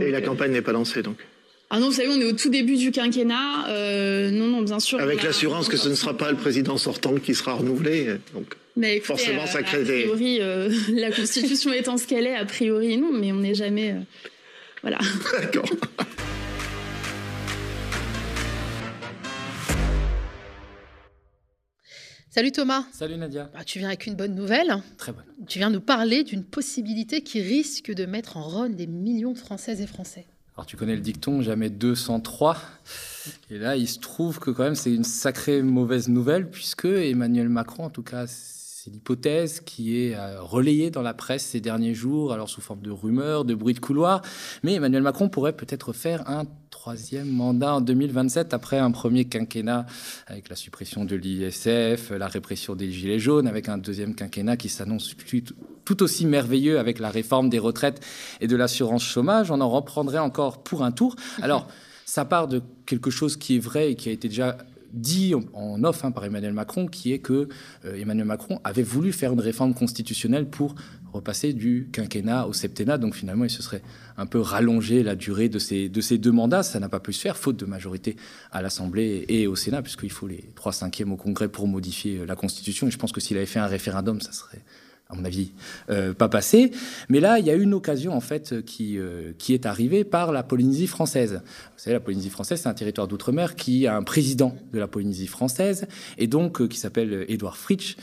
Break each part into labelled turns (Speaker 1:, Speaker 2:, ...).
Speaker 1: Et la campagne n'est pas lancée donc
Speaker 2: ah non, vous savez, on est au tout début du quinquennat. Euh, non, non, bien sûr.
Speaker 1: Avec l'assurance que ce ne sera pas le président sortant qui sera renouvelé. Donc, mais forcément, ça crée
Speaker 2: des. A priori, la Constitution étant ce qu'elle est, a priori, non, mais on n'est jamais. voilà.
Speaker 1: D'accord.
Speaker 3: Salut Thomas.
Speaker 4: Salut Nadia.
Speaker 3: Bah, tu viens avec une bonne nouvelle.
Speaker 4: Très bonne.
Speaker 3: Tu viens nous parler d'une possibilité qui risque de mettre en rôle des millions de Françaises et Français.
Speaker 4: Alors tu connais le dicton jamais 203. Et là, il se trouve que quand même c'est une sacrée mauvaise nouvelle puisque Emmanuel Macron, en tout cas, c'est l'hypothèse qui est euh, relayée dans la presse ces derniers jours, alors sous forme de rumeurs, de bruits de couloir. Mais Emmanuel Macron pourrait peut-être faire un troisième mandat en 2027 après un premier quinquennat avec la suppression de l'ISF, la répression des Gilets jaunes, avec un deuxième quinquennat qui s'annonce tout aussi merveilleux avec la réforme des retraites et de l'assurance chômage. On en reprendrait encore pour un tour. Alors, ça part de quelque chose qui est vrai et qui a été déjà dit en off hein, par Emmanuel Macron, qui est que euh, Emmanuel Macron avait voulu faire une réforme constitutionnelle pour repasser du quinquennat au septennat. Donc finalement, il se serait un peu rallongé la durée de ces, de ces deux mandats. Ça n'a pas pu se faire, faute de majorité à l'Assemblée et au Sénat, puisqu'il faut les trois cinquièmes au Congrès pour modifier euh, la Constitution. Et je pense que s'il avait fait un référendum, ça serait mon avis, euh, pas passé. Mais là, il y a une occasion, en fait, qui, euh, qui est arrivée par la Polynésie française. Vous savez, la Polynésie française, c'est un territoire d'outre-mer qui a un président de la Polynésie française, et donc euh, qui s'appelle Édouard Fritsch,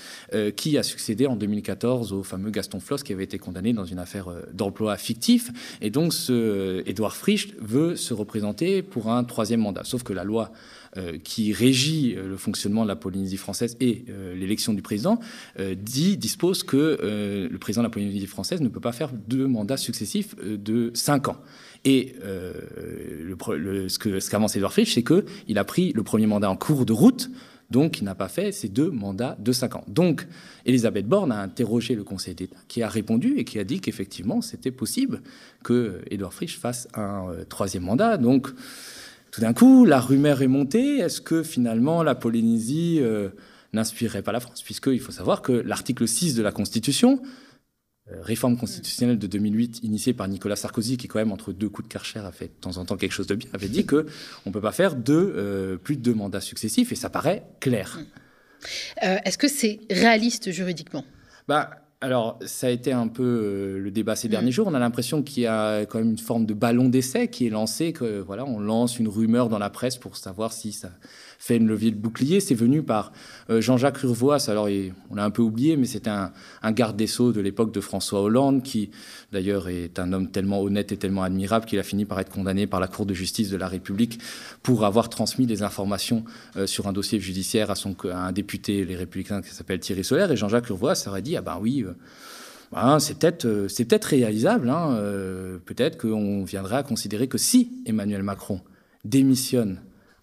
Speaker 4: qui a succédé en 2014 au fameux Gaston Floss, qui avait été condamné dans une affaire d'emploi fictif. Et donc, ce Édouard Fritsch veut se représenter pour un troisième mandat. Sauf que la loi qui régit le fonctionnement de la Polynésie française et l'élection du président, dit, dispose que le président de la Polynésie française ne peut pas faire deux mandats successifs de cinq ans. Et le, ce qu'avance Edouard Fritsch, c'est qu'il a pris le premier mandat en cours de route, donc il n'a pas fait ces deux mandats de cinq ans. Donc Elisabeth Borne a interrogé le Conseil d'État, qui a répondu et qui a dit qu'effectivement c'était possible que Edouard Fritsch fasse un troisième mandat. Donc tout d'un coup, la rumeur est montée. Est-ce que finalement la Polynésie euh, n'inspirerait pas la France Puisqu'il faut savoir que l'article 6 de la Constitution, euh, réforme constitutionnelle de 2008 initiée par Nicolas Sarkozy, qui quand même entre deux coups de Karcher a fait de temps en temps quelque chose de bien, avait dit que on peut pas faire deux, euh, plus de deux mandats successifs, et ça paraît clair.
Speaker 3: Est-ce que c'est réaliste juridiquement?
Speaker 4: Bah, alors, ça a été un peu euh, le débat ces derniers mm. jours. On a l'impression qu'il y a quand même une forme de ballon d'essai qui est lancé, que voilà, on lance une rumeur dans la presse pour savoir si ça fait une levier de bouclier. C'est venu par euh, Jean-Jacques Urvoas. Alors, on l'a un peu oublié, mais c'était un, garde des Sceaux de l'époque de François Hollande, qui d'ailleurs est un homme tellement honnête et tellement admirable qu'il a fini par être condamné par la Cour de justice de la République pour avoir transmis des informations euh, sur un dossier judiciaire à, son, un député, les Républicains, qui s'appelle Thierry Solaire. Et Jean-Jacques Urvoas aurait dit, ah ben oui, euh, ben, c'est peut-être peut-être réalisable. Hein, peut-être qu'on viendrait à considérer que si Emmanuel Macron démissionne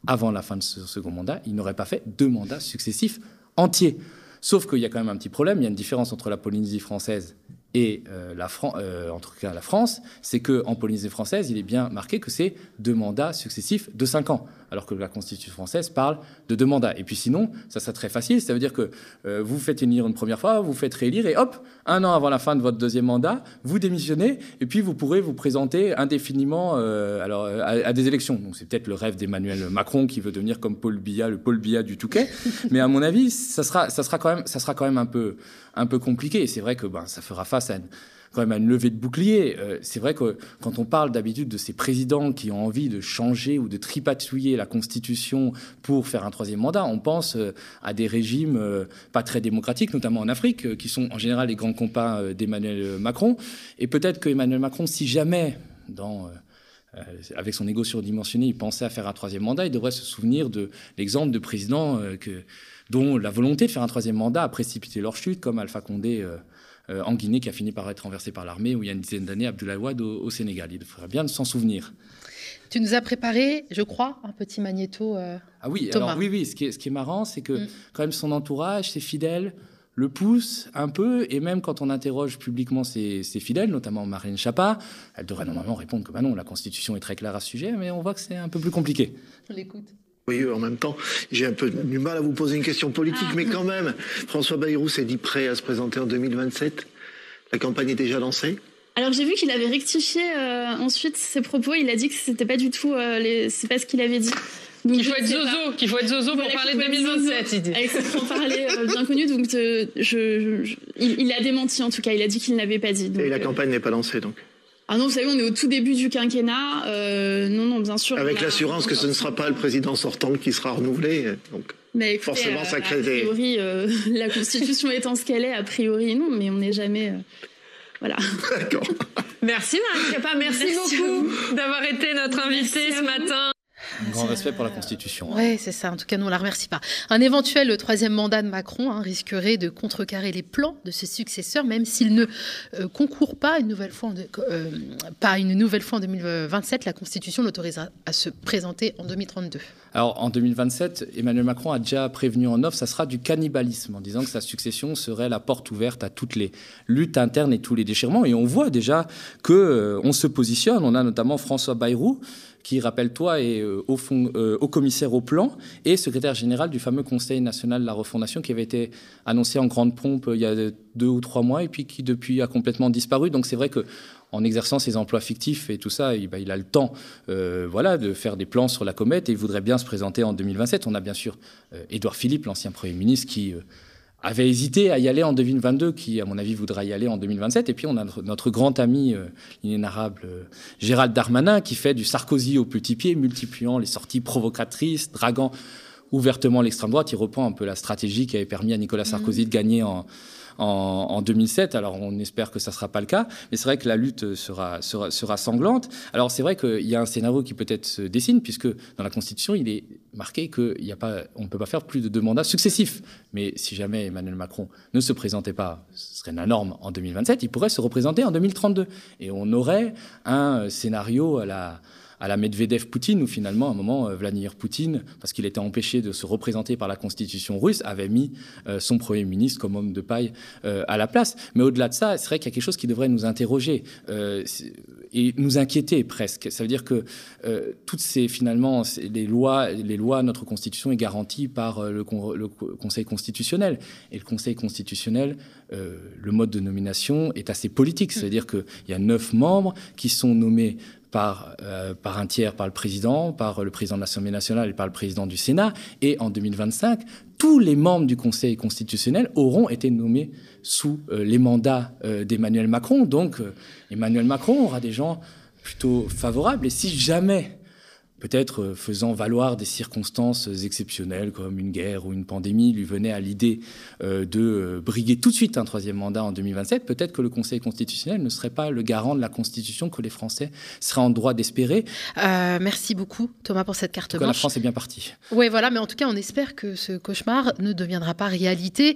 Speaker 4: avant la fin de ce second mandat, il n'aurait pas fait deux mandats successifs entiers. Sauf qu'il y a quand même un petit problème, il y a une différence entre la Polynésie française et euh, la euh, en tout cas la France, c'est qu'en Polynésie française, il est bien marqué que c'est deux mandats successifs de cinq ans, alors que la Constitution française parle de deux mandats. Et puis sinon, ça serait très facile, ça veut dire que euh, vous faites élire une première fois, vous faites réélire, et hop, un an avant la fin de votre deuxième mandat, vous démissionnez, et puis vous pourrez vous présenter indéfiniment alors, à, des élections. Donc c'est peut-être le rêve d'Emmanuel Macron qui veut devenir comme Paul Biya, le Paul Biya du Touquet, mais à mon avis, ça sera, ça sera, quand, même, ça sera quand même un peu, un peu compliqué. Et c'est vrai que ben, ça fera face quand même à une levée de bouclier. Euh, c'est vrai que quand on parle d'habitude de ces présidents qui ont envie de changer ou de tripatouiller la Constitution pour faire un troisième mandat, on pense euh, à des régimes euh, pas très démocratiques, notamment en Afrique, qui sont en général les grands compas d'Emmanuel Macron. Et peut-être que Emmanuel Macron, si jamais, avec son égo surdimensionné, il pensait à faire un troisième mandat, il devrait se souvenir de l'exemple de présidents dont la volonté de faire un troisième mandat a précipité leur chute, comme Alpha Condé en Guinée qui a fini par être renversé par l'armée, où il y a une dizaine d'années, Abdoulaye Wade au, Sénégal. Il faudrait bien s'en souvenir.
Speaker 3: Tu nous as préparé, je crois, un petit magnéto. Euh,
Speaker 4: ah oui, alors oui, oui. Ce qui est, ce qui est marrant, c'est que mm. quand même son entourage, ses fidèles, le poussent un peu, et même quand on interroge publiquement ses, fidèles, notamment Marine Chapa, elle devrait normalement répondre que bah non, la Constitution est très claire à ce sujet, mais on voit que c'est un peu plus compliqué.
Speaker 3: On l'écoute.
Speaker 1: Oui, en même temps, j'ai un peu du mal à vous poser une question politique, mais quand même, François Bayrou s'est dit prêt à se présenter en 2027. La campagne est déjà lancée
Speaker 2: Alors j'ai vu qu'il avait rectifié ensuite ses propos. Il a dit que c'était pas du tout, les... c'est pas ce qu'il avait dit.
Speaker 5: Qu'il faut, être zozo, qu'il faut être zozo pour parler de 2027, il dit.
Speaker 2: Avec ce parler bien connu, donc je, il, a démenti en tout cas. Il a dit qu'il n'avait pas dit.
Speaker 1: Et la campagne n'est pas lancée donc.
Speaker 2: Ah non, vous savez, on est au tout début du quinquennat. Euh, non, non, bien sûr.
Speaker 1: Avec l'assurance que ce ne sera pas le président sortant qui sera renouvelé. Donc, mais forcément, ça crée
Speaker 2: des... A priori, euh, la Constitution étant ce qu'elle est, a priori, non, mais on n'est jamais... Euh, voilà.
Speaker 1: D'accord.
Speaker 5: Merci Marie merci, merci beaucoup d'avoir été notre invité ce matin.
Speaker 4: Un grand respect pour la Constitution.
Speaker 3: Oui, c'est ça. En tout cas, nous, on ne la remercie pas. Un éventuel troisième mandat de Macron hein, risquerait de contrecarrer les plans de ses successeurs, même s'il ne euh, concourt pas une nouvelle fois, en euh, pas une nouvelle fois en 2027. La Constitution l'autorisera à se présenter en 2032.
Speaker 4: Alors, en 2027, Emmanuel Macron a déjà prévenu en offre, ça sera du cannibalisme, en disant que sa succession serait la porte ouverte à toutes les luttes internes et tous les déchirements. Et on voit déjà que euh, on se positionne. On a notamment François Bayrou qui, rappelle-toi, est euh, au, fond, euh, au commissaire au plan et secrétaire général du fameux Conseil national de la refondation qui avait été annoncé en grande pompe euh, il y a deux ou trois mois et puis qui depuis a complètement disparu. Donc c'est vrai que en exerçant ses emplois fictifs et tout ça, il, bah, a le temps voilà, de faire des plans sur la comète et il voudrait bien se présenter en 2027. On a bien sûr Édouard Philippe, l'ancien Premier ministre, qui avait hésité à y aller en 2022, qui, à mon avis, voudra y aller en 2027. Et puis, on a notre, grand ami, euh, l'inénarrable euh, Gérald Darmanin, qui fait du Sarkozy au petit pied, multipliant les sorties provocatrices, draguant ouvertement l'extrême droite. Il reprend un peu la stratégie qui avait permis à Nicolas Sarkozy de gagner en, en, 2007. Alors on espère que ça ne sera pas le cas, mais c'est vrai que la lutte sera, sera, sera sanglante. Alors c'est vrai qu'il y a un scénario qui peut-être se dessine, puisque dans la Constitution, il est marqué qu'on ne peut pas faire plus de deux mandats successifs. Mais si jamais Emmanuel Macron ne se présentait pas, ce serait la norme en 2027, il pourrait se représenter en 2032. Et on aurait un scénario à la à la Medvedev-Poutine, où finalement, à un moment, euh, Vladimir Poutine, parce qu'il était empêché de se représenter par la constitution russe, avait mis euh, son Premier ministre comme homme de paille euh, à la place. Mais au-delà de ça, c'est vrai qu'il y a quelque chose qui devrait nous interroger et nous inquiéter presque. Ça veut dire que toutes ces, finalement, les lois, les lois, notre constitution est garantie par le, le Conseil constitutionnel. Et le Conseil constitutionnel, le mode de nomination est assez politique. C'est-à-dire qu'il y a neuf membres qui sont nommés par, euh, par un tiers par le président, par le président de l'Assemblée nationale et par le président du Sénat. Et en 2025, tous les membres du Conseil constitutionnel auront été nommés sous euh, les mandats euh, d'Emmanuel Macron. Donc Emmanuel Macron aura des gens plutôt favorables. Et si jamais peut-être euh, faisant valoir des circonstances exceptionnelles comme une guerre ou une pandémie, lui venait à l'idée euh, de euh, briguer tout de suite un troisième mandat en 2027, peut-être que le Conseil constitutionnel ne serait pas le garant de la Constitution que les Français seraient en droit d'espérer.
Speaker 3: merci beaucoup Thomas pour cette carte blanche.
Speaker 4: La France est bien partie.
Speaker 3: Oui, voilà, mais en tout cas, on espère que ce cauchemar ne deviendra pas réalité.